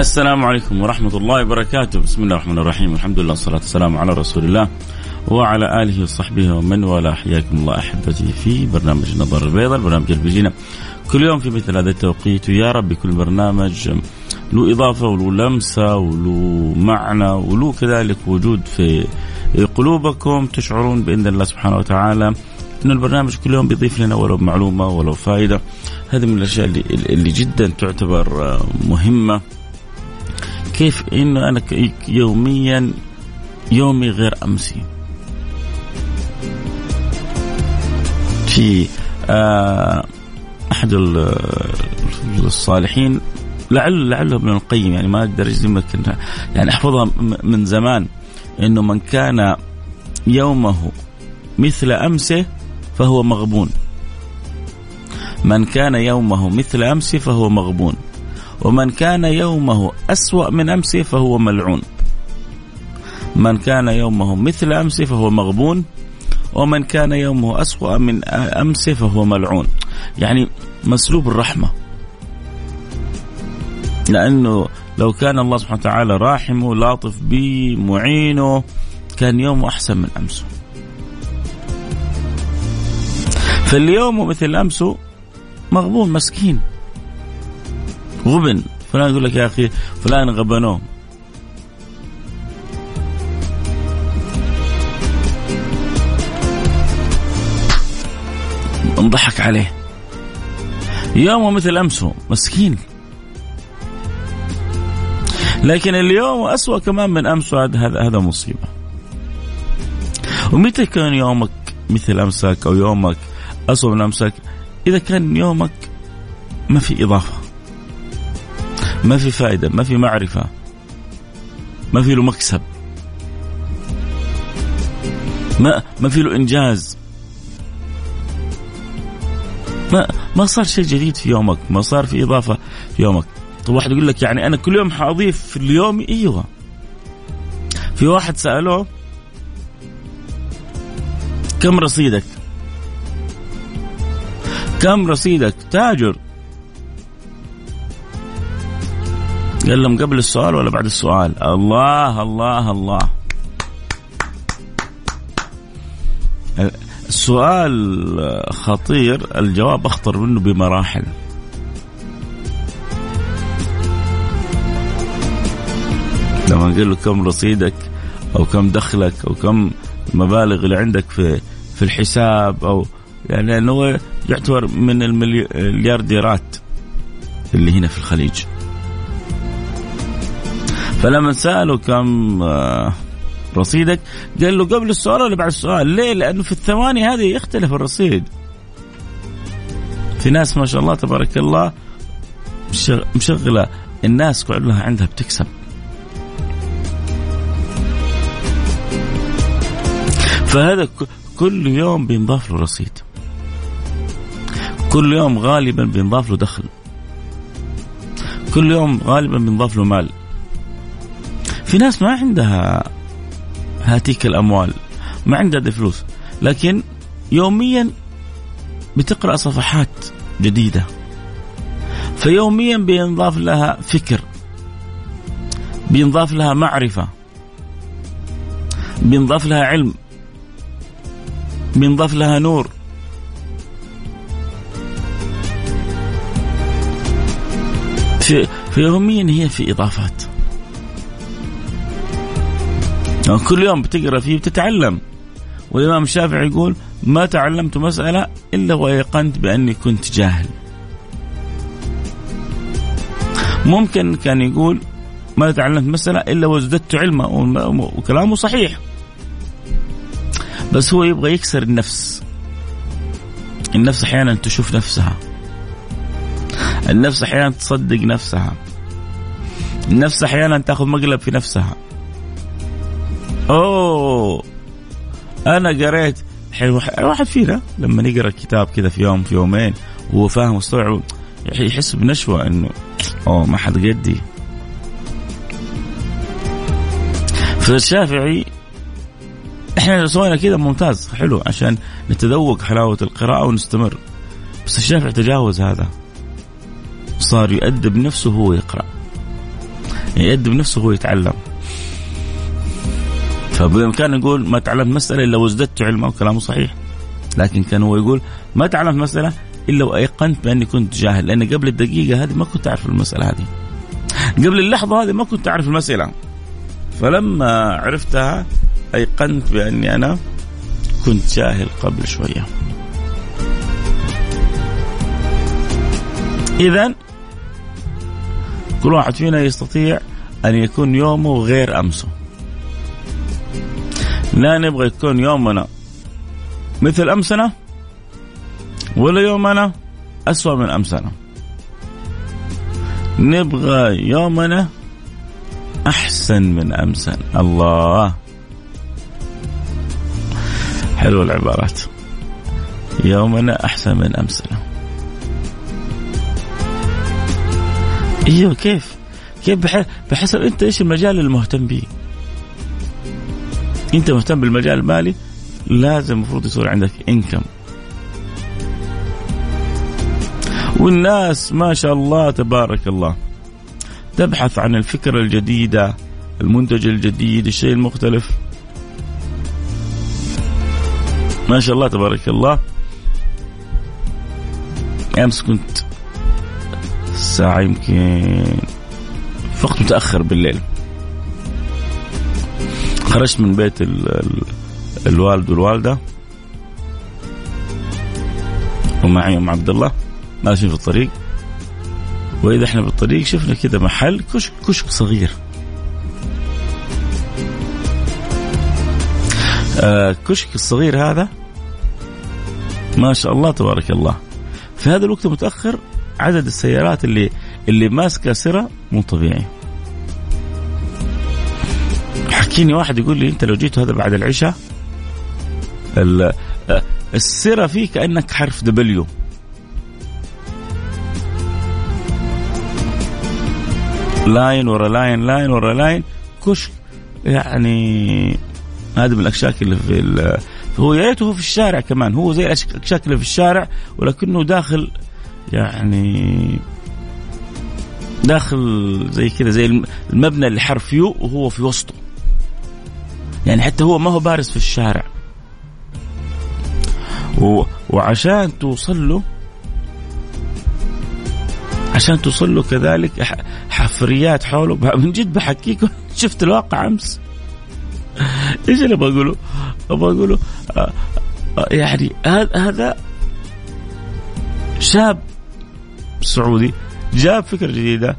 السلام عليكم ورحمة الله وبركاته. بسم الله الرحمن الرحيم. الحمد لله والصلاة والسلام على رسول الله وعلى آله وصحبه ومن والاه. حياكم الله أحبتي في برنامج النظر البيضاء البرنامج اللي بيجينا كل يوم في مثل هذا التوقيت. ويا رب كل برنامج له إضافة وله لمسة وله معنى وله كذلك وجود في قلوبكم. تشعرون بإذن الله سبحانه وتعالى أن البرنامج كل يوم بيضيف لنا ولو معلومة ولو فائدة. هذه من الأشياء اللي, اللي جدا تعتبر مهمة. كيف إنه أنا يوميا يومي غير أمسي؟ في آه أحد الصالحين لعل لعله ابن القيم يعني ما أقدر أجزم لك يعني أحفظها من زمان إنه من كان يومه مثل أمسه فهو مغبون. من كان يومه مثل أمسه فهو مغبون. ومن كان يومه أسوأ من أمسه فهو ملعون. من كان يومه مثل أمسه فهو مغبون ومن كان يومه أسوأ من أمسه فهو ملعون. يعني مسلوب الرحمة. لأنه لو كان الله سبحانه وتعالى راحمه لاطف به معينه كان يومه أحسن من أمسه. فاليوم مثل أمسه مغبون مسكين. غبن فلان يقول لك يا أخي فلان غبنوه. انضحك عليه. يومه مثل أمسه مسكين. لكن اليوم أسوأ كمان من أمسه هذا هذا مصيبة. ومتى كان يومك مثل أمسك أو يومك أسوأ من أمسك؟ إذا كان يومك ما في إضافة. ما في فائده ما في معرفة ما في له مكسب. ما ما في له إنجاز. ما ما صار شيء جديد في يومك ما صار في إضافة في يومك. طب واحد يقول لك يعني أنا كل يوم حاضيف في اليوم أيوه. في واحد سالوه كم رصيدك؟ كم رصيدك؟ تاجر. لهم قبل السؤال ولا بعد السؤال؟ الله الله الله. السؤال خطير الجواب أخطر منه بمراحل. لما قال له كم رصيدك أو كم دخلك أو كم المبالغ اللي عندك في في الحساب أو يعني إنه يعتبر من المليارديرات اللي هنا في الخليج. فلما سأله كم آه، رصيدك قال له قبل السؤال ولا بعد السؤال؟ ليه؟ لأنه في الثواني هذه يختلف الرصيد. في ناس ما شاء الله تبارك الله مشغلة. الناس كلها عندها بتكسب. فهذا كل يوم بينضاف له رصيد. كل يوم غالبا بينضاف له دخل. كل يوم غالبا بينضاف له مال. في ناس ما عندها هاتيك الأموال ما عندها دي فلوس لكن يوميا بتقرأ صفحات جديدة. فيوميا بينضاف لها فكر بينضاف لها معرفة بينضاف لها علم بينضاف لها نور. في فيوميا هي في إضافات. كل يوم بتقرأ فيه بتتعلم. والإمام الشافعي يقول ما تعلمت مسألة إلا وأيقنت بأني كنت جاهل. ممكن كان يقول ما تعلمت مسألة إلا وازددت علما وكلامه صحيح. بس هو يبغى يكسر النفس. النفس أحيانا تشوف نفسها. النفس أحيانا تصدق نفسها. النفس أحيانا تأخذ مقلب في نفسها. أوه. أنا قريت واحد فينا لما يقرأ كتاب كذا في يوم في يومين وهو فاهم واستوعب يحس بنشوة إنه أوه ما حد قدي. فالشافعي إحنا لو سوينا كذا ممتاز حلو عشان نتذوق حلاوة القراءة ونستمر. بس الشافعي تجاوز هذا. صار يؤدب نفسه وهو يقرأ. يؤدب نفسه وهو يتعلم. فبإمكانه يقول ما تعلمت مسألة إلا وازددت علما وكلامه صحيح. لكن كان هو يقول ما تعلمت مسألة إلا وأيقنت بأني كنت جاهل لأن قبل الدقيقة هذه ما كنت أعرف المسألة هذه. قبل اللحظة هذه ما كنت أعرف المسألة. فلما عرفتها أيقنت بأني أنا كنت جاهل قبل شوية. إذا كل واحد فينا يستطيع أن يكون يومه غير أمسه. لا نبغى يكون يومنا مثل أمسنا ولا يومنا أسوأ من أمسنا. نبغى يومنا أحسن من أمسنا. الله. حلوة العبارات. يومنا أحسن من أمسنا. إيوه كيف؟ كيف؟ بحسب أنت إيش المجال المهتم به؟ انت مهتم بالمجال المالي لازم المفروض يصير عندك انكم والناس ما شاء الله تبارك الله تبحث عن الفكرة الجديدة المنتج الجديد الشيء المختلف. ما شاء الله تبارك الله. أمس كنت الساعة يمكن وقت متأخر بالليل. خرجت من بيت ال ال الوالد والوالدة. ومعي أم عبد الله ماشيين في الطريق. وإذا إحنا بالطريق شفنا كذا محل كشك كشك صغير. آه كشك الصغير هذا ما شاء الله تبارك الله. في هذا الوقت المتأخر عدد السيارات اللي اللي ماسكة سرة مو طبيعي. حكيني واحد يقول لي انت لو جيت هذا بعد العشاء السرة فيه كأنك حرف W line ورا line line ورا line كشك. يعني هذا من الاشكاك اللي في هو يا ريته في الشارع كمان هو زي الاشكاك اللي في الشارع ولكنه داخل يعني داخل زي كذا زي المبنى اللي حرف يو وهو في وسطه. يعني حتى هو ما هو بارز في الشارع. و... وعشان توصل له عشان توصل له كذلك حفريات حوله. من جد بحكيكم شفت الواقع أمس؟ إيش اللي بقوله؟ أبغى اقوله آه، آه، يعني هذا شاب سعودي جاب فكرة جديدة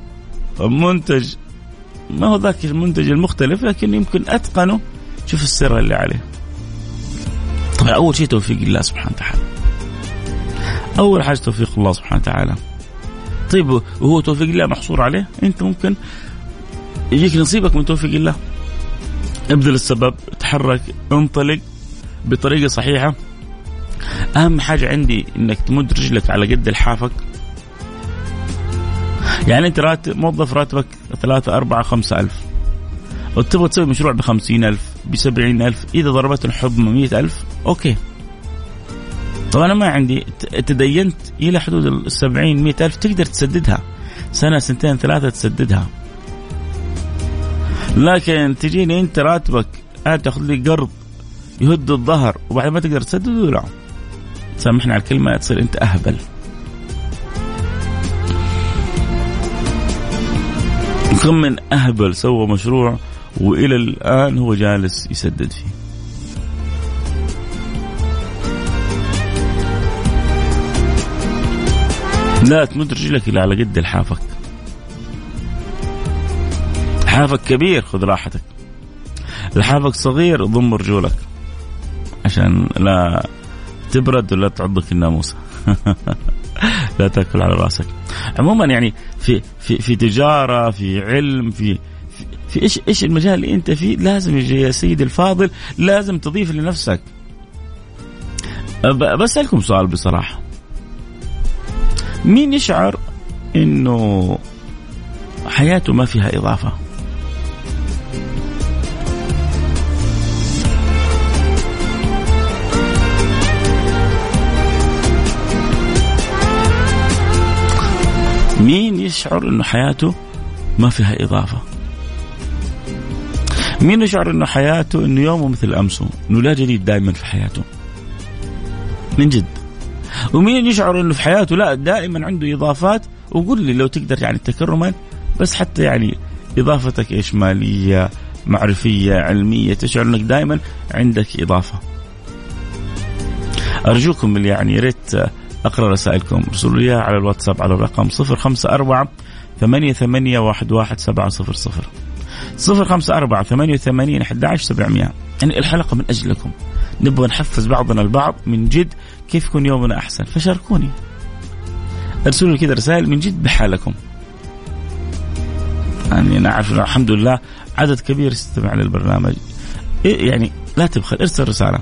منتج. ما هو ذاك المنتج المختلف لكن يمكن أتقنه شوف السر اللي عليه. طبعا أول شيء توفيق الله سبحانه وتعالى. أول حاجة توفيق الله سبحانه وتعالى. طيب وهو توفيق الله محصور عليه؟ أنت ممكن يجيك نصيبك من توفيق الله. ابذل السبب تحرك انطلق بطريقة صحيحة. أهم حاجة عندي إنك تمد رجلك على قد لحافك. يعني أنت راتب موظف راتبك ثلاثة أربعة خمسة ألف. وتبغى تسوي مشروع بخمسين ألف بسبعين ألف إذا ضربت الحب مئة ألف أوكي. طبعا أنا ما عندي تدينت إلى حدود السبعين مئة ألف تقدر تسددها. سنة سنتين ثلاثة تسددها. لكن تجيني أنت راتبك تاخذ لي قرض يهد الظهر وبعد ما تقدر تسدده لا. سامحني على الكلمة تصير أنت أهبل. كم من أهبل سوى مشروع وإلى الآن هو جالس يسدد فيه. لا تمد رجلك إلا على قد لحافك. لحافك كبير خذ راحتك. لحافك صغير ضم رجولك. عشان لا تبرد ولا تعضك الناموسه لا تأكل على رأسك. عموما يعني في في في تجارة في علم في في إيش إيش المجال اللي أنت فيه؟ لازم يا سيدي الفاضل لازم تضيف لنفسك. بسألكم سؤال بصراحة. مين يشعر إنه حياته ما فيها إضافة؟ مين يشعر إنه حياته ما فيها إضافة؟ مين يشعر إنه حياته إنه يومه مثل أمسه؟ إنه لا جديد دائما في حياته. من جد. ومين يشعر إنه في حياته؟ لا دائما عنده إضافات. وقول لي لو تقدر يعني تكرما بس حتى يعني إضافتك إيش؟ مالية معرفية علمية تشعر إنك دائما عندك إضافة. أرجوكم اللي يعني يا ريت أقرأ رسائلكم. ارسلوا لي على الواتساب على الرقم 054 ثمانية ثمانية واحد واحد سبعة صفر صفر. صفر خمسة أربعة ثمانية وثمانين أحد عشر سبعمية. يعني الحلقة من أجلكم. نبغى نحفز بعضنا البعض من جد كيف يكون يومنا أحسن. فشاركوني. أرسلوا لي كذا رسائل من جد بحالكم. يعني أنا عارف الحمد لله عدد كبير يستمع للبرنامج. إيه يعني لا تبخل ارسل رسالة.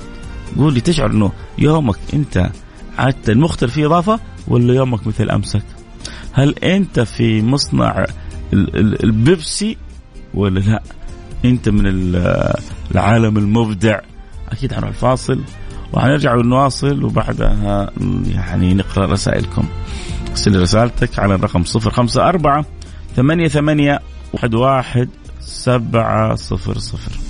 قول لي تشعر إنه يومك أنت عادة مختلف في إضافة ولا يومك مثل أمسك؟ هل أنت في مصنع البيبسي ولا لا؟ أنت من العالم المبدع. أكيد حنروح الفاصل وحنرجع ونواصل وبعدها يعني نقرأ رسائلكم. ارسل رسالتك على الرقم 054 88 11 700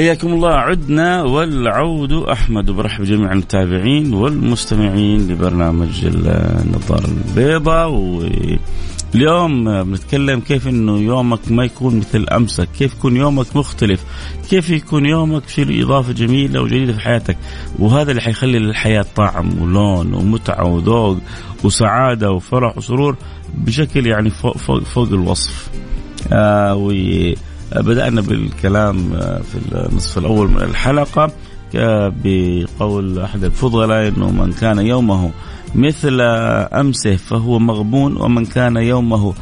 حياكم الله. عدنا والعود أحمد. وبرحب جميع المتابعين والمستمعين لبرنامج النظارة البيضاء. واليوم بنتكلم كيف إنه يومك ما يكون مثل أمسك، كيف يكون يومك مختلف، كيف يكون يومك في إضافة جميلة وجديدة في حياتك، وهذا اللي حيخلي للحياة طعم ولون ومتعة وذوق وسعادة وفرح وسرور بشكل يعني فوق فوق, فوق الوصف. آه بدأنا بالكلام آه، في النصف الأول من الحلقة بقول أحد الفضلاء أنه من كان يومه مثل أمسه فهو مغبون ومن كان يومه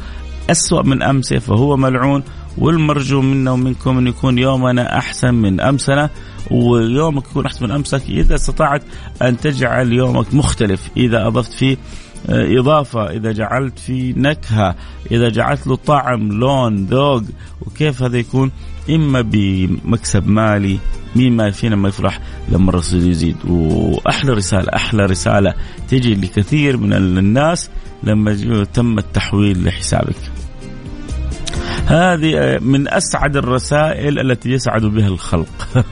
أسوأ من أمسه فهو ملعون والمرجو منا ومنكم أن يكون يومنا أحسن من أمسنا ويومك يكون أحسن من أمسك إذا استطعت أن تجعل يومك مختلف. إذا أضفت فيه آه، إضافة. إذا جعلت فيه نكهة إذا جعلت له طعم لون ذوق وكيف هذا يكون؟ إما بمكسب مالي مين ما فينا ما يفرح لما الرصيد يزيد. وأحلى رسالة أحلى رسالة تجي لكثير من الناس لما تم التحويل لحسابك. هذه من أسعد الرسائل التي يسعد بها الخلق.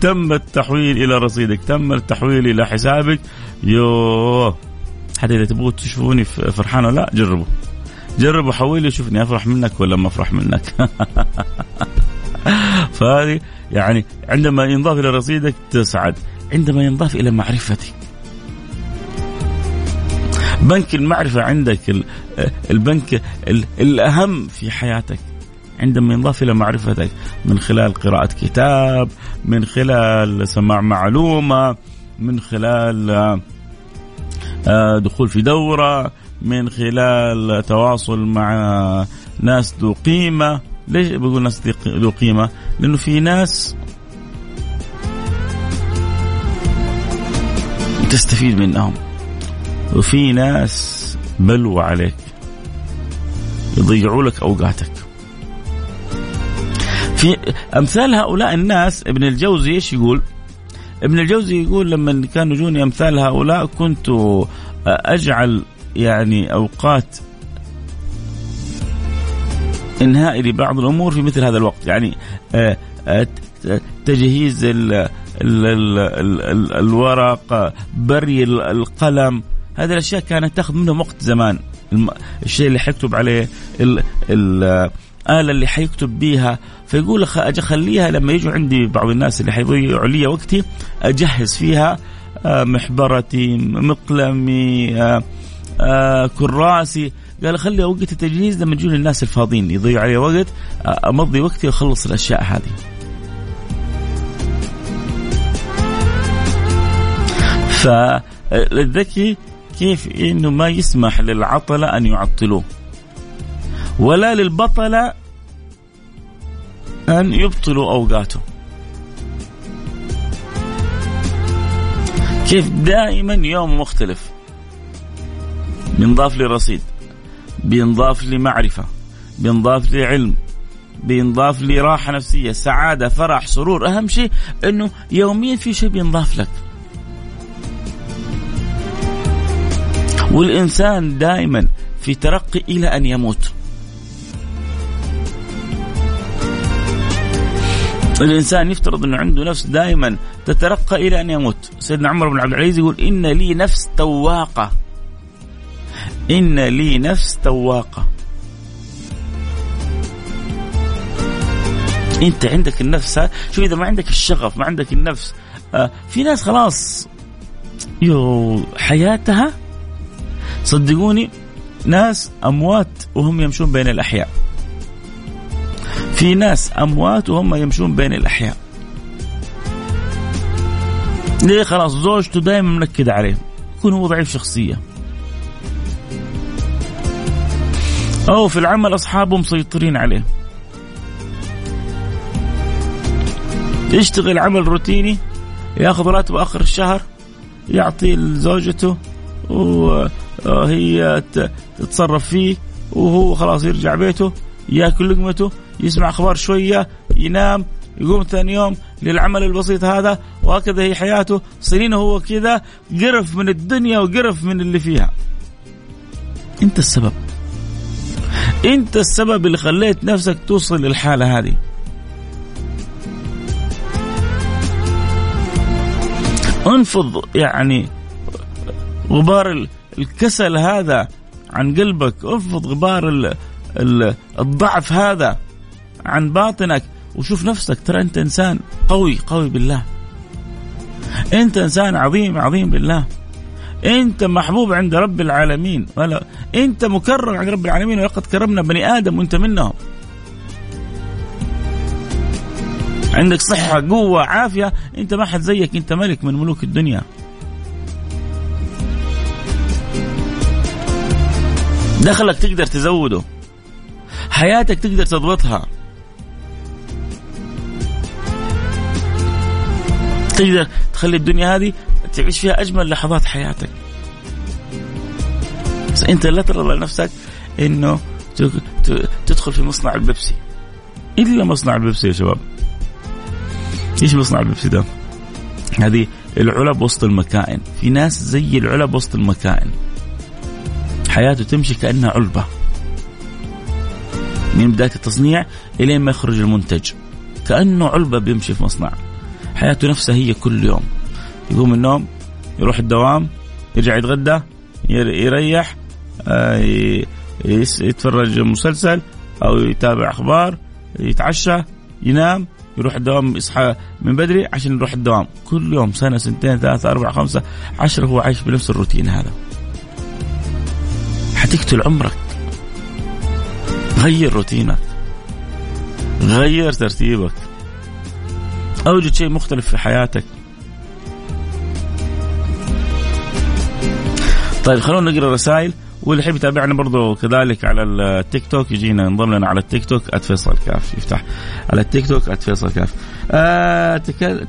تم التحويل إلى رصيدك تم التحويل إلى حسابك. يوه حتى إذا تبغوا تشوفوني فرحان ولا لا جربوا. جربوا حولي شوفني أفرح منك ولا ما أفرح منك؟ فهذه يعني عندما ينضاف إلى رصيدك تسعد عندما ينضاف إلى معرفتك. بنك المعرفة عندك البنك الأهم في حياتك عندما ينضاف إلى معرفتك من خلال قراءة كتاب من خلال سماع معلومة من خلال آه، دخول في دورة من خلال تواصل مع ناس ذو قيمة. ليش بقول ناس ذو قيمة؟ لأنه في ناس تستفيد منهم. وفي ناس بلوى عليك. يضيعوا لك أوقاتك. في أمثال هؤلاء الناس ابن الجوزي إيش يقول؟ ابن الجوزي يقول لما كانوا يجوني أمثال هؤلاء كنت أجعل يعني أوقات انهاء لبعض الأمور في مثل هذا الوقت. يعني آه، آه، تجهيز ال ال ال ال الورق بري القلم. هذه الأشياء كانت تأخذ منهم وقت زمان. الشيء اللي حيكتب عليه الآلة اللي حيكتب بيها فيقول أجي أخليها لما يجوا عندي بعض الناس اللي حيضيعوا لي وقتي أجهز فيها آه، محبرتي مقلمي كراسي قال اخلي وقت التجهيز لما يجون الناس الفاضيين يضيعوا علي وقت أمضي وقتي وأخلص الأشياء هذه. فالذكي كيف إنه ما يسمح للعطلة أن يعطلوه ولا للبطلة أن يبطلوا أوقاته. كيف؟ دائما يوم مختلف. بينضاف لي رصيد بينضاف لي معرفه بينضاف لي علم بينضاف لي راحه نفسية سعادة فرح سرور. أهم شيء أنه يوميا في شيء بينضاف لك. والإنسان دائما في ترقي إلى أن يموت. الإنسان يفترض انه عنده نفس دائما تترقى إلى أن يموت. سيدنا عمر بن عبد العزيز يقول إن لي نفس تواقة. إن لي نفس تواقة. أنت عندك النفس شوف إذا ما عندك الشغف ما عندك النفس آه في ناس خلاص يو حياتها صدقوني ناس أموات وهم يمشون بين الأحياء. في ناس أموات وهم يمشون بين الأحياء. ليه؟ خلاص زوجته دائما منكد عليه. يكون هو ضعيف شخصيه أو في العمل أصحابه مسيطرين عليه. يشتغل عمل روتيني ياخذ راتب آخر الشهر يعطي لزوجته وهي تتصرف فيه وهو خلاص يرجع بيته ياكل لقمته يسمع أخبار شوية ينام يقوم ثاني يوم للعمل البسيط هذا وهكذا هي حياته. سنين هو كذا قرف من الدنيا وقرف من اللي فيها. أنت السبب. أنت السبب اللي خليت نفسك توصل للحالة هذه. انفض يعني غبار الكسل هذا عن قلبك. انفض غبار الضعف هذا. عن باطنك وشوف نفسك ترى أنت إنسان قوي قوي بالله. أنت إنسان عظيم عظيم بالله. أنت محبوب عند رب العالمين. ولا أنت مكرم عند رب العالمين ولقد كرمنا بني آدم وأنت منهم. عندك صحة قوة عافية. أنت ما حد زيك أنت ملك من ملوك الدنيا. دخلك تقدر تزوده. حياتك تقدر تضبطها. تقدر تخلي الدنيا هذه تعيش فيها أجمل لحظات حياتك. بس أنت لا ترى لنفسك إنه تدخل في مصنع البيبسي. إلا مصنع البيبسي يا شباب. إيش مصنع البيبسي ده؟ هذه العلب وسط المكائن. في ناس زي العلب وسط المكائن. حياته تمشي كأنها علبة. من بداية التصنيع إلين ما يخرج المنتج. كأنه علبة بيمشي في مصنع. حياته نفسها هي كل يوم. يقوم من النوم يروح الدوام يرجع يتغدى يريح آه، يتفرج مسلسل أو يتابع أخبار يتعشى ينام يروح الدوام يصحى من بدري عشان يروح الدوام. كل يوم سنة سنتين ثلاثة أربعة خمسة عشرة هو عايش بنفس الروتين هذا. حتقتل عمرك. غير روتينك. غير ترتيبك. أوجد شيء مختلف في حياتك. طيب خلونا نقرأ رسائل واللي يحب يتابعنا برضو كذلك على التيك توك يجينا ينضم لنا على التيك توك @فيصل كاف. يفتح على التيك توك @فيصل كاف. آه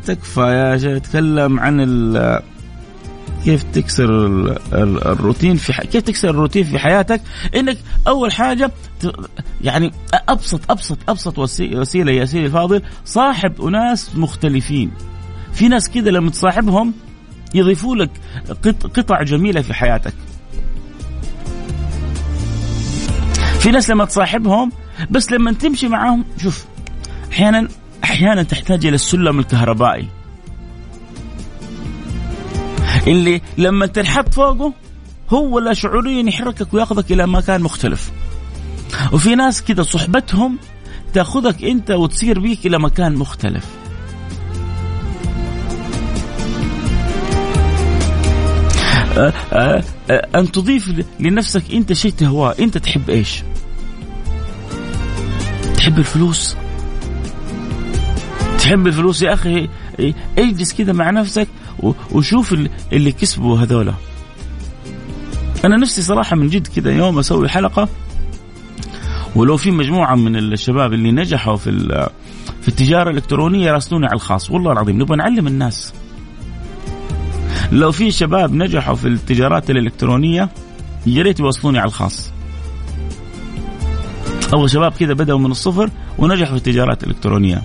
تكفى يا شيخ تكلم عن كيف تكسر الروتين في ح... كيف تكسر الروتين في حياتك؟ إنك أول حاجة. يعني أبسط أبسط أبسط وسيلة يا سيدي الفاضل صاحب أناس مختلفين. في ناس كذا لما تصاحبهم يضيفوا لك قطع جميلة في حياتك. في ناس لما تصاحبهم بس لما تمشي معاهم شوف أحيانا أحيانا تحتاج إلى السلم الكهربائي. اللي لما تنحط فوقه هو لا شعوريا يحركك وياخذك إلى مكان مختلف. وفي ناس كده صحبتهم تاخذك أنت وتصير بيك إلى مكان مختلف. أه أه أه أن تضيف لنفسك أنت شيء تهواه. أنت تحب إيش؟ تحب الفلوس؟ تحب الفلوس يا أخي؟ اجلس كده مع نفسك. وشوف اللي كسبوا هذولا. أنا نفسي صراحة من جد كذا يوم أسوي حلقة ولو في مجموعة من الشباب اللي نجحوا في في التجارة الإلكترونية يراسلوني على الخاص. والله العظيم نبغى نعلم الناس. لو في شباب نجحوا في التجارات الإلكترونية يا ريت يوصلوني على الخاص. أو شباب كذا بدأوا من الصفر ونجحوا في التجارات الإلكترونية.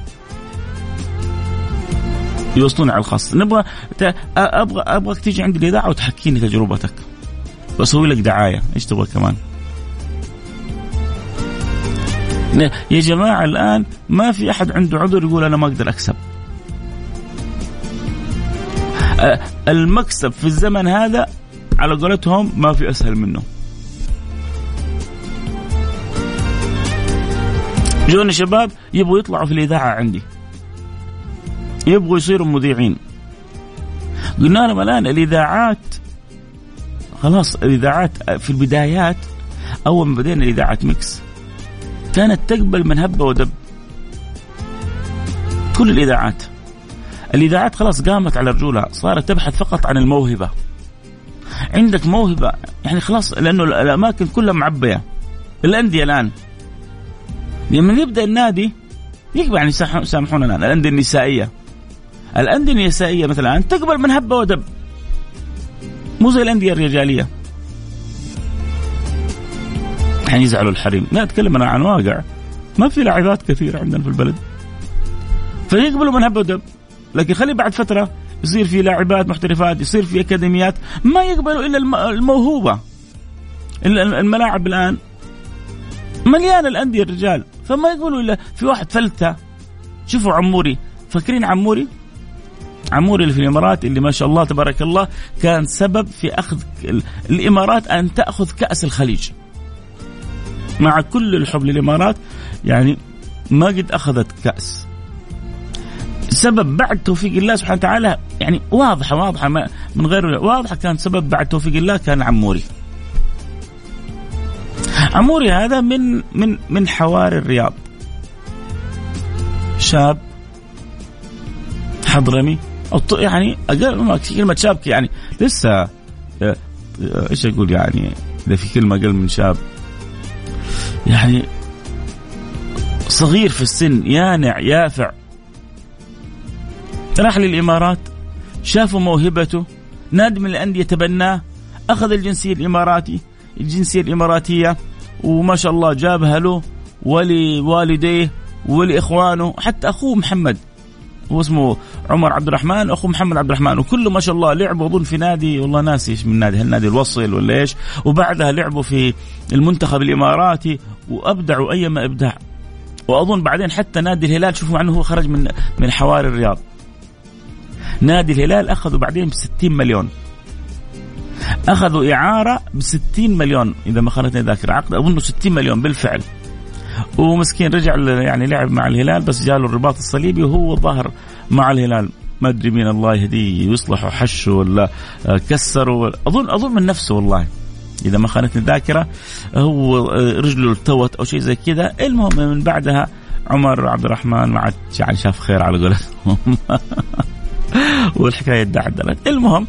يوصلوني على الخاص. نبغى أبغى أبغاك تيجي عندي الإذاعة وتحكيني تجربتك. وأسوي لك دعاية. إيش تبغى كمان؟ يا جماعة الآن ما في أحد عنده عذر يقول أنا ما أقدر أكسب. المكسب في الزمن هذا على قولتهم ما في أسهل منه. جوني شباب يبغوا يطلعوا في الإذاعة عندي. يبغوا يصيروا مذيعين. قلنا لهم الآن الإذاعات خلاص الإذاعات في البدايات أول ما بدينا الإذاعات ميكس. كانت تقبل من هب ودب. كل الإذاعات. الإذاعات خلاص قامت على رجولها صارت تبحث فقط عن الموهبة. عندك موهبة يعني خلاص لأنه الأماكن كلها معبية. الأندية الآن. لما يبدأ النادي يقبل يعني سامحونا الآن الأندية النسائية. الأندية النسائية مثلا تقبل من هبة ودب. مو زي الأندية الرجالية. يعني يزعلوا الحريم. لا أتكلم أنا عن واقع. ما في لاعبات كثير عندنا في البلد. فيقبلوا من هبة ودب. لكن خلي بعد فترة يصير في لاعبات محترفات يصير في أكاديميات ما يقبلوا إلا الموهوبة. الملاعب الآن. مليانه الأندية الرجال. فما يقولوا إلا في واحد فلتة. شوفوا عموري. فاكرين عموري؟ عموري اللي في الإمارات اللي ما شاء الله تبارك الله كان سبب في أخذ الإمارات أن تأخذ كأس الخليج. مع كل الحب للإمارات يعني ما قد أخذت كأس. سبب بعد توفيق الله سبحانه وتعالى يعني واضحه واضحة من غير واضحة كان سبب بعد توفيق الله كان عموري. عموري هذا من من من حواري الرياض. شاب حضرمي يعني أقل كلمة شاب يعني لسه آه، إيش أقول يعني؟ إذا في كلمة أقل من شاب. يعني صغير في السن يانع يافع. راح للإمارات شافوا موهبته نادي من الأندية تبناه أخذ الجنسية الإماراتي الجنسية الإماراتية وما شاء الله جابها له ولوالديه ولإخوانه حتى أخوه محمد. هو اسمه عمر عبد الرحمن أخو محمد عبد الرحمن وكله ما شاء الله لعبوا أظن في نادي والله ناسي إيش من نادي هل نادي الوصل ولا إيش. وبعدها لعبوا في المنتخب الإماراتي وأبدعوا ايما ابداع وأظن بعدين حتى نادي الهلال شوفوا عنه هو خرج من من حواري الرياض. نادي الهلال أخذوا بعدين ب 60 مليون. أخذوا إعارة ب 60 مليون إذا ما خانتني الذاكره عقد أظن 60 مليون بالفعل. ومسكين رجع يعني لعب مع الهلال بس جاله الرباط الصليبي وهو ظهر مع الهلال. ما أدري مين الله يهديه ويصلحه حشه ولا كسره اظن أظن من نفسه والله. إذا ما خانتني الذاكرة هو رجله التوت أو شيء زي كذا. المهم من بعدها عمر عبد الرحمن ما عاد يعني شاف خير على قولتهم. والحكاية اتدعدلت المهم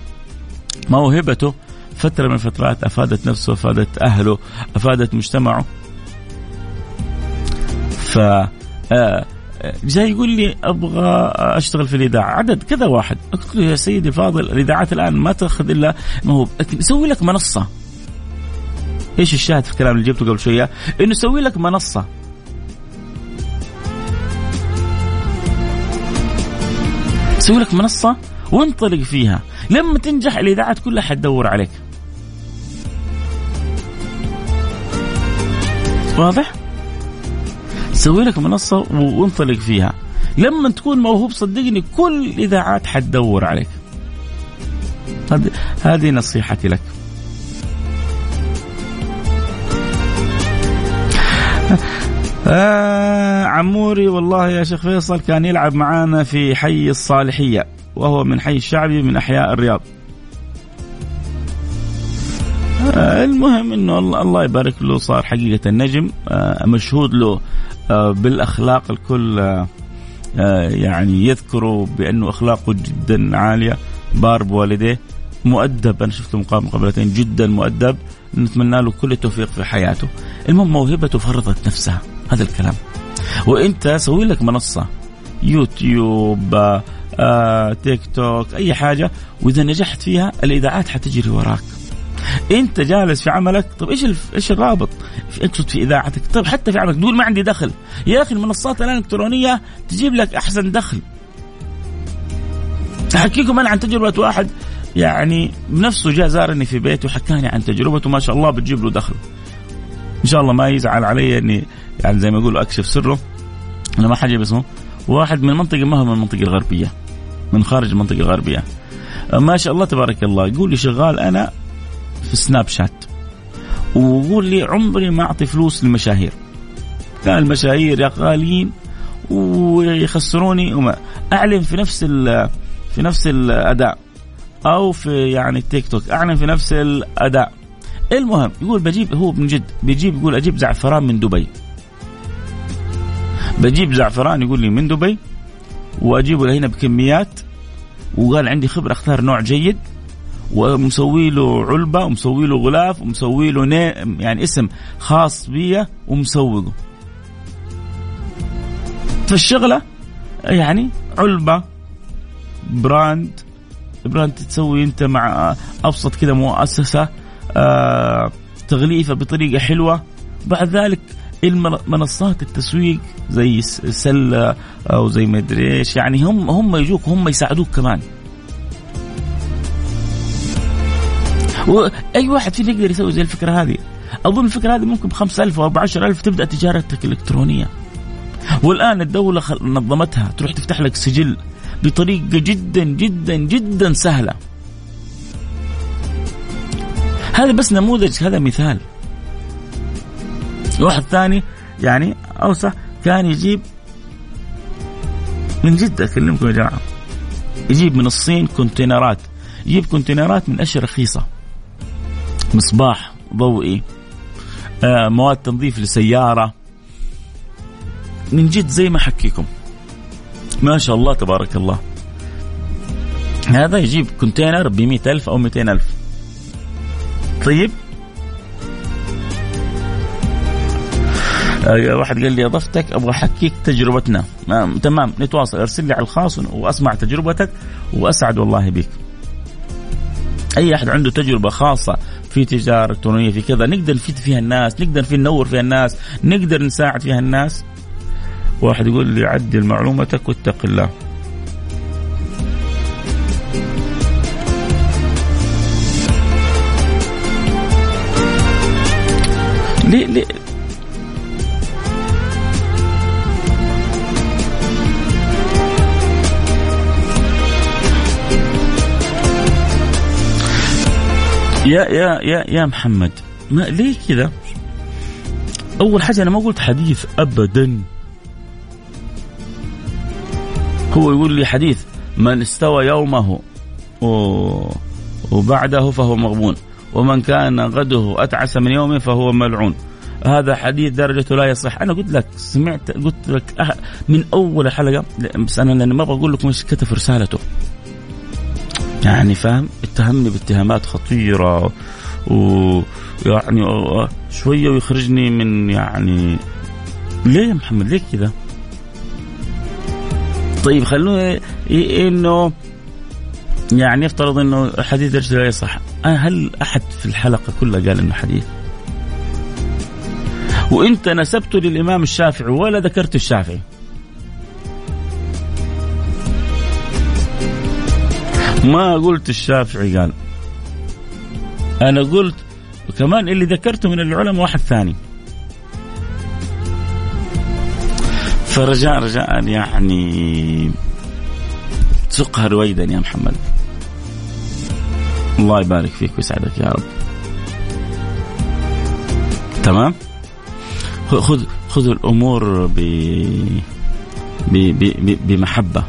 موهبته فترة من الفترات أفادت نفسه أفادت أهله أفادت مجتمعه. ف آه، جاي يقول لي أبغى أشتغل في الإذاعة. عدد كذا واحد. قلت له يا سيدي الفاضل الإذاعات الآن ما تأخذ إلا ما هو سوي لك منصة. إيش الشاهد في الكلام اللي جبته قبل شوية؟ إنه سوي لك منصة. سوي لك منصة وانطلق فيها. لما تنجح الاذاعات كلها حتدور عليك. واضح؟ سوي لك منصة وانطلق فيها. لما تكون موهوب صدقني كل الإذاعات حتدور عليك. هذه نصيحتي لك. آه عموري والله يا شيخ فيصل كان يلعب معانا في حي الصالحية وهو من حي الشعبي من أحياء الرياض. آه المهم إنه الله يبارك له صار حقيقة نجم آه مشهود له. بالأخلاق الكل آه يعني يذكره بأنه أخلاقه جدا عالية. بار بوالديه مؤدب. أنا شفته مقابلتين جدا مؤدب. نتمنى له كل التوفيق في حياته. المهم موهبته فرضت نفسها. هذا الكلام. وإنت سوي لك منصة. يوتيوب آه، تيك توك أي حاجة. وإذا نجحت فيها الإذاعات حتجري وراك. انت جالس في عملك طب إيش إيش الرابط؟ اقصد في إذاعتك طب حتى في عملك تقول ما عندي دخل. يا أخي المنصات الإلكترونية تجيب لك أحسن دخل. أحكيكم أنا عن تجربة واحد يعني بنفسه جاء زارني في بيته وحكاني عن تجربته ما شاء الله بتجيب له دخل. إن شاء الله ما يزعل علي إني يعني زي ما يقولوا أكشف سره. أنا ما حجيب اسمه. واحد من منطقة ما هو من المنطقة الغربية من خارج المنطقة الغربية. ما شاء الله تبارك الله يقول لي شغال أنا في سناب شات ويقول لي عمري ما أعطي فلوس للمشاهير. كان المشاهير يا غاليين ويخسروني وما أعلن في نفس في نفس الأداء. أو في يعني التيك توك أعلن في نفس الأداء. المهم يقول بجيب هو من جد بيجيب يقول أجيب زعفران من دبي. بجيب زعفران يقول لي من دبي وأجيبه لهنا بكميات وقال عندي خبرة اختار نوع جيد. ومسوي له علبة ومسوي له غلاف ومسوي له يعني اسم خاص بيه ومسوقه. فالشغلة يعني علبة brand brand تسوي انت مع أبسط كذا مؤسسة آه تغليفة بطريقة حلوة. بعد ذلك منصات التسويق زي سله أو زي ما أدري إيش يعني هم هم يجوك هم يساعدوك كمان. واي واحد فينا يقدر يسوي زي الفكرة هذه؟ أظن الفكرة هذه ممكن ب 5000 أو ب 10000 تبدأ تجارتك الالكترونيه والآن الدولة نظمتها تروح تفتح لك سجل بطريقة جدا جدا جدا سهلة. هذا بس نموذج هذا مثال. واحد ثاني يعني أوسع كان يجيب من جد أكلمكم يا جماعة. يجيب من الصين كونتينرات. يجيب كونتينرات من أشياء رخيصة. مصباح ضوئي آه مواد تنظيف لسيارة. من جد زي ما حكيكم ما شاء الله تبارك الله. هذا يجيب container ب ألف أو 200 ألف. آه، واحد قال لي أضفتك أبغى أحكيك تجربتنا. آه، تمام نتواصل. أرسل لي على الخاص وأسمع تجربتك وأسعد والله بك. أي أحد عنده تجربة خاصة في تجارة الكترونية في كذا. نقدر نفيد فيها الناس نقدر في ننور فيها الناس نقدر نساعد فيها الناس. واحد يقول لي عدل معلومتك واتق الله. ليه ليه يا يا يا يا محمد ما ليه كذا؟ أول حاجة أنا ما قلت حديث ابدا. هو يقول لي حديث من استوى يومه وبعده فهو مغبون ومن كان غده أتعس من يومه فهو ملعون. هذا حديث درجته لا يصح. أنا قلت لك سمعت قلت لك من أول حلقة بس أنا لأني ما أبغى أقول لكم إيش كتب رسالته. يعني فاهم؟ اتهمني باتهامات خطيرة ويعني شوية ويخرجني من يعني ليه يا محمد؟ ليه كذا طيب خلونا إنه يعني يفترض إنه حديث درجته لا يصح. هل أحد في الحلقة كلها قال إنه حديث؟ وإنت نسبته للإمام الشافعي ولا ذكرت الشافعي؟ ما قلت الشافعي قال. أنا قلت وكمان اللي ذكرته من العلماء واحد ثاني. فرجاء رجاء يعني سقها رويدا يا محمد. الله يبارك فيك ويسعدك يا رب. تمام؟ خذ خذ الأمور ب ب ب بمحبة.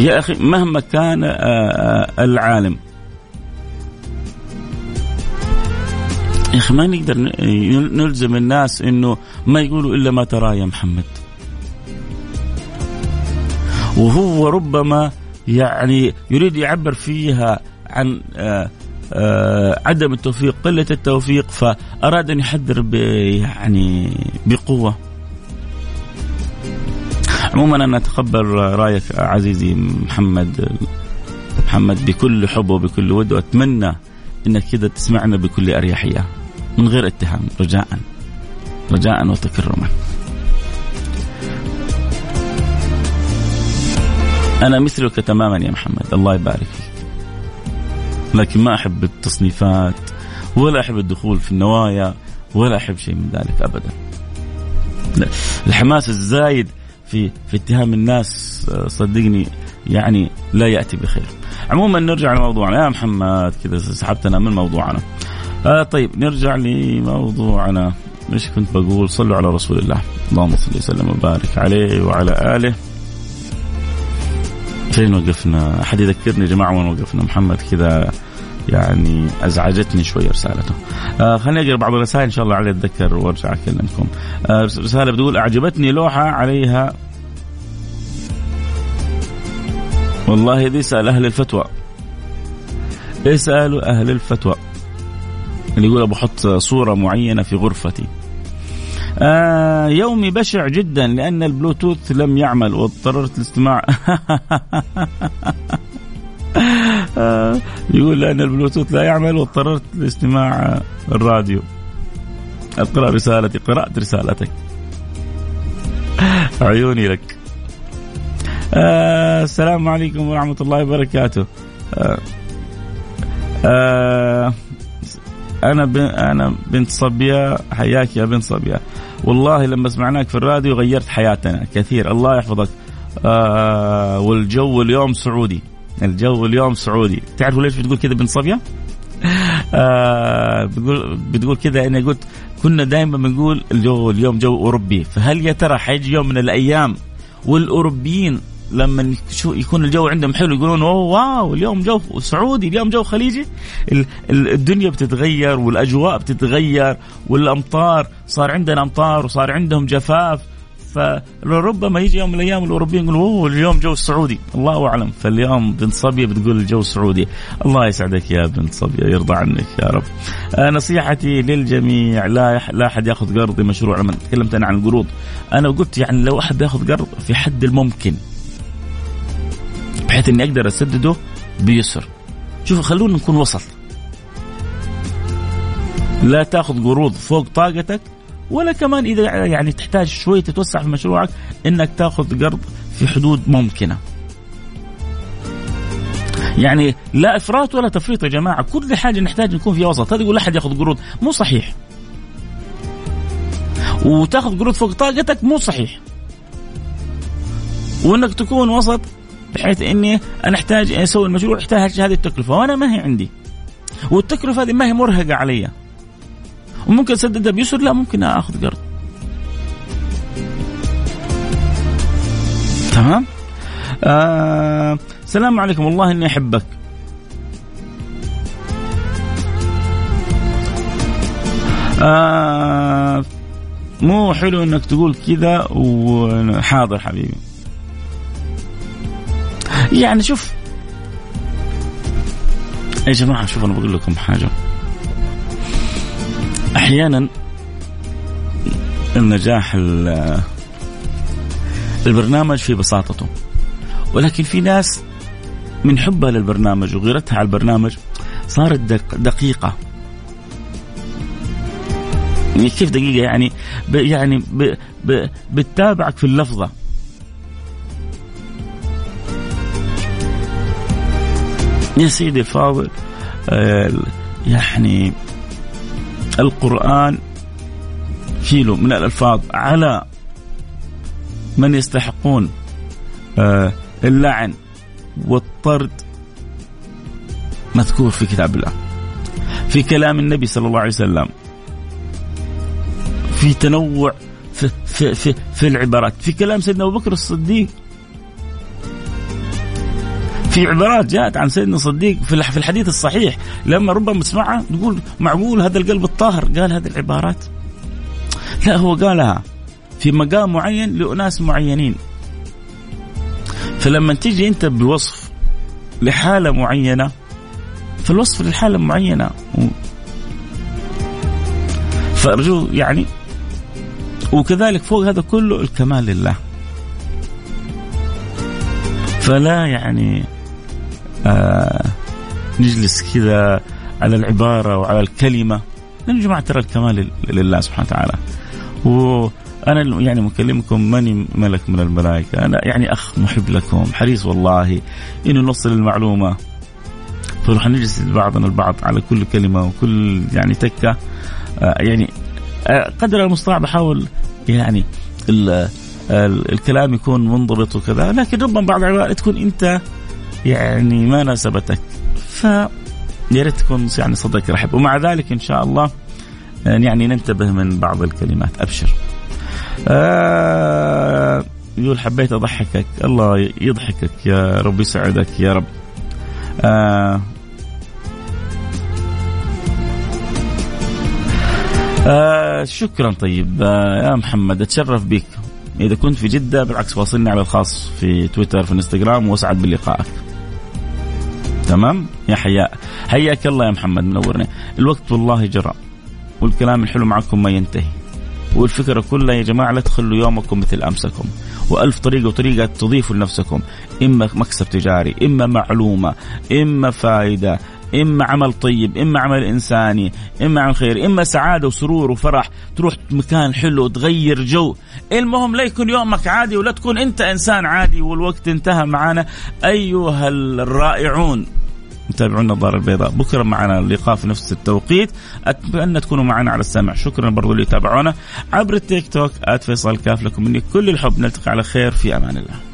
يا أخي مهما كان آه، آه، العالم. يا أخي ما نقدر نلزم الناس إنه ما يقولوا إلا ما ترى يا محمد. وهو ربما يعني يريد يعبر فيها عن آه، عدم التوفيق قلة التوفيق فأراد أن يحذر يعني بقوة. عموما أنا أتقبل رأيك عزيزي محمد محمد بكل حب وبكل ود وأتمنى أنك كذا تسمعنا بكل أريحية. من غير اتهام رجاء. رجاء وتكرما. أنا مثلك تماما يا محمد الله يبارك فيك. لكن ما أحب التصنيفات ولا أحب الدخول في النوايا ولا أحب شيء من ذلك أبدا. الحماس الزايد في في اتهام الناس صدقني يعني لا يأتي بخير. عموما نرجع لموضوعنا يا محمد كذا سحبتنا من موضوعنا. آه طيب نرجع لموضوعنا إيش كنت بقول صلوا على رسول الله اللهم صل وسلم وبارك عليه وعلى آله فين وقفنا؟ أحد يذكرني يا جماعة وين وقفنا؟ محمد كذا يعني أزعجتني شوية رسالته. آه خليني اقرا بعض الرسائل إن شاء الله علي أتذكر وأرجع أكلمكم. آه رسالة بتقول أعجبتني لوحة عليها والله دي اسال أهل الفتوى. اسألوا أهل الفتوى. اللي يقول أبو حط صورة معينة في غرفتي. آه يومي بشع جدا لأن البلوتوث لم يعمل واضطررت لاستماع يقول لأن البلوتوث لا يعمل واضطررت لاستماع الراديو. اقرأ رسالتي قرأت رسالتك. عيوني لك. آه السلام عليكم ورحمة الله وبركاته. آه آه أنا ب... أنا بنت صبية حياك يا بنت صبية. والله لما سمعناك في الراديو غيرت حياتنا كثير. الله يحفظك. آه والجو اليوم سعودي. الجو اليوم سعودي. تعرفوا ليش بتقول كذا بنت صبية؟ آه بتقول بتقول كذا أنا قلت كنا دائما بنقول الجو اليوم جو أوروبي. فهل يا ترى حيجي يوم من الأيام والأوروبيين لما يكون الجو عندهم حلو يقولون oh wow اليوم جو سعودي اليوم جو خليجي الدنيا بتتغير والأجواء بتتغير والأمطار صار عندنا أمطار وصار عندهم جفاف فربما يجي يوم من الأيام الأوروبيين يقولوا oh اليوم جو السعودي. الله أعلم. فاليوم بنت صبية بتقول الجو السعودي. الله يسعدك يا بنت صبية يرضى عنك يا رب. آه نصيحتي للجميع لا. لا أحد يأخذ قرض مشروع لما تكلمت أنا عن القروض. أنا قلت يعني لو أحد بياخذ قرض في حد الممكن بحيث إني أقدر أسدده بيسر. شوفوا خلونا نكون وسط. لا تأخذ قروض فوق طاقتك ولا كمان إذا يعني تحتاج شوي تتوسع في مشروعك إنك تاخذ قرض في حدود ممكنة. يعني لا إفراط ولا تفريط يا جماعة، كل حاجة نحتاج نكون فيها وسط، هذا يقول لا أحد ياخذ قروض، مو صحيح. وتاخذ قروض فوق طاقتك مو صحيح. وإنك تكون وسط بحيث إني أنا أحتاج أسوي المشروع أحتاج هذه التكلفة وأنا ما هي عندي. والتكلفة هذه ما هي مرهقة علي. وممكن اسددها بيسر؟ لا ممكن أخذ قرض. تمام؟ آه السلام عليكم. والله إني أحبك. آه مو حلو إنك تقول كذا وحاضر حبيبي. يعني شوف يا جماعة شوف أنا بقول لكم حاجة. أحيانا النجاح البرنامج في بساطته. ولكن في ناس من حبها للبرنامج وغيرتها على البرنامج صارت دقيقة. يعني كيف دقيقة؟ يعني ب يعني ب ب بتتابعك في اللفظة. يا سيدي الفاضل آه يعني القرآن كيلو من الألفاظ على من يستحقون آه، اللعن والطرد مذكور في كتاب الله. في كلام النبي صلى الله عليه وسلم في تنوع في, في, في, في العبارات في كلام سيدنا أبو بكر الصديق في عبارات جاءت عن سيدنا الصديق في الحديث الصحيح لما ربما تسمعها تقول معقول هذا القلب الطاهر؟ قال هذه العبارات. لا هو قالها في مقام معين لأناس معينين. فلما تيجي أنت بوصف لحالة معينة فالوصف للحالة معينة. فأرجو يعني وكذلك فوق هذا كله الكمال لله. فلا يعني آه نجلس كذا على العبارة وعلى الكلمة. لأن يا جماعة ترى الكمال لله سبحانه وتعالى. وأنا يعني مكلمكم ماني ملك من الملائكة. أنا يعني أخ محب لكم حريص والله إنه نوصل المعلومة. فنروح نجلس بعضنا البعض على كل كلمة وكل يعني تكة. آه يعني آه قدر المستطاع بحاول يعني الكلام يكون منضبط وكذا. لكن ربما بعض العبارات تكون أنت يعني ما ناسبتك. ف يا ريت تكون يعني صدق رحب. ومع ذلك إن شاء الله يعني ننتبه من بعض الكلمات. أبشر. آه يقول حبيت أضحكك. الله يضحكك يا رب يسعدك يا رب. آه آه شكرا. طيب آه يا محمد أتشرف بك. إذا كنت في جدة بالعكس واصلني على الخاص في تويتر في انستغرام وأسعد بلقائك. تمام؟ يا حياء حياك الله يا محمد منورني. الوقت والله جرى والكلام الحلو معكم ما ينتهي. والفكرة كلها يا جماعة لا تخلوا يومكم مثل أمسكم. وألف طريقة وطريقة تضيفوا لنفسكم. إما مكسب تجاري إما معلومة إما فائدة إما عمل طيب إما عمل إنساني إما عمل خير إما سعادة وسرور وفرح. تروح مكان حلو تغير جو. المهم لا يكون يومك عادي ولا تكون أنت إنسان عادي والوقت انتهى معنا. أيها الرائعون. متابعونا الدار البيضاء. بكرة معنا اللقاء في نفس التوقيت. أتمنى تكونوا معنا على السمع. شكرا برضو اللي يتابعونا عبر التيك توك @فيصل كاف لكم مني كل الحب. نلتقي على خير. في أمان الله.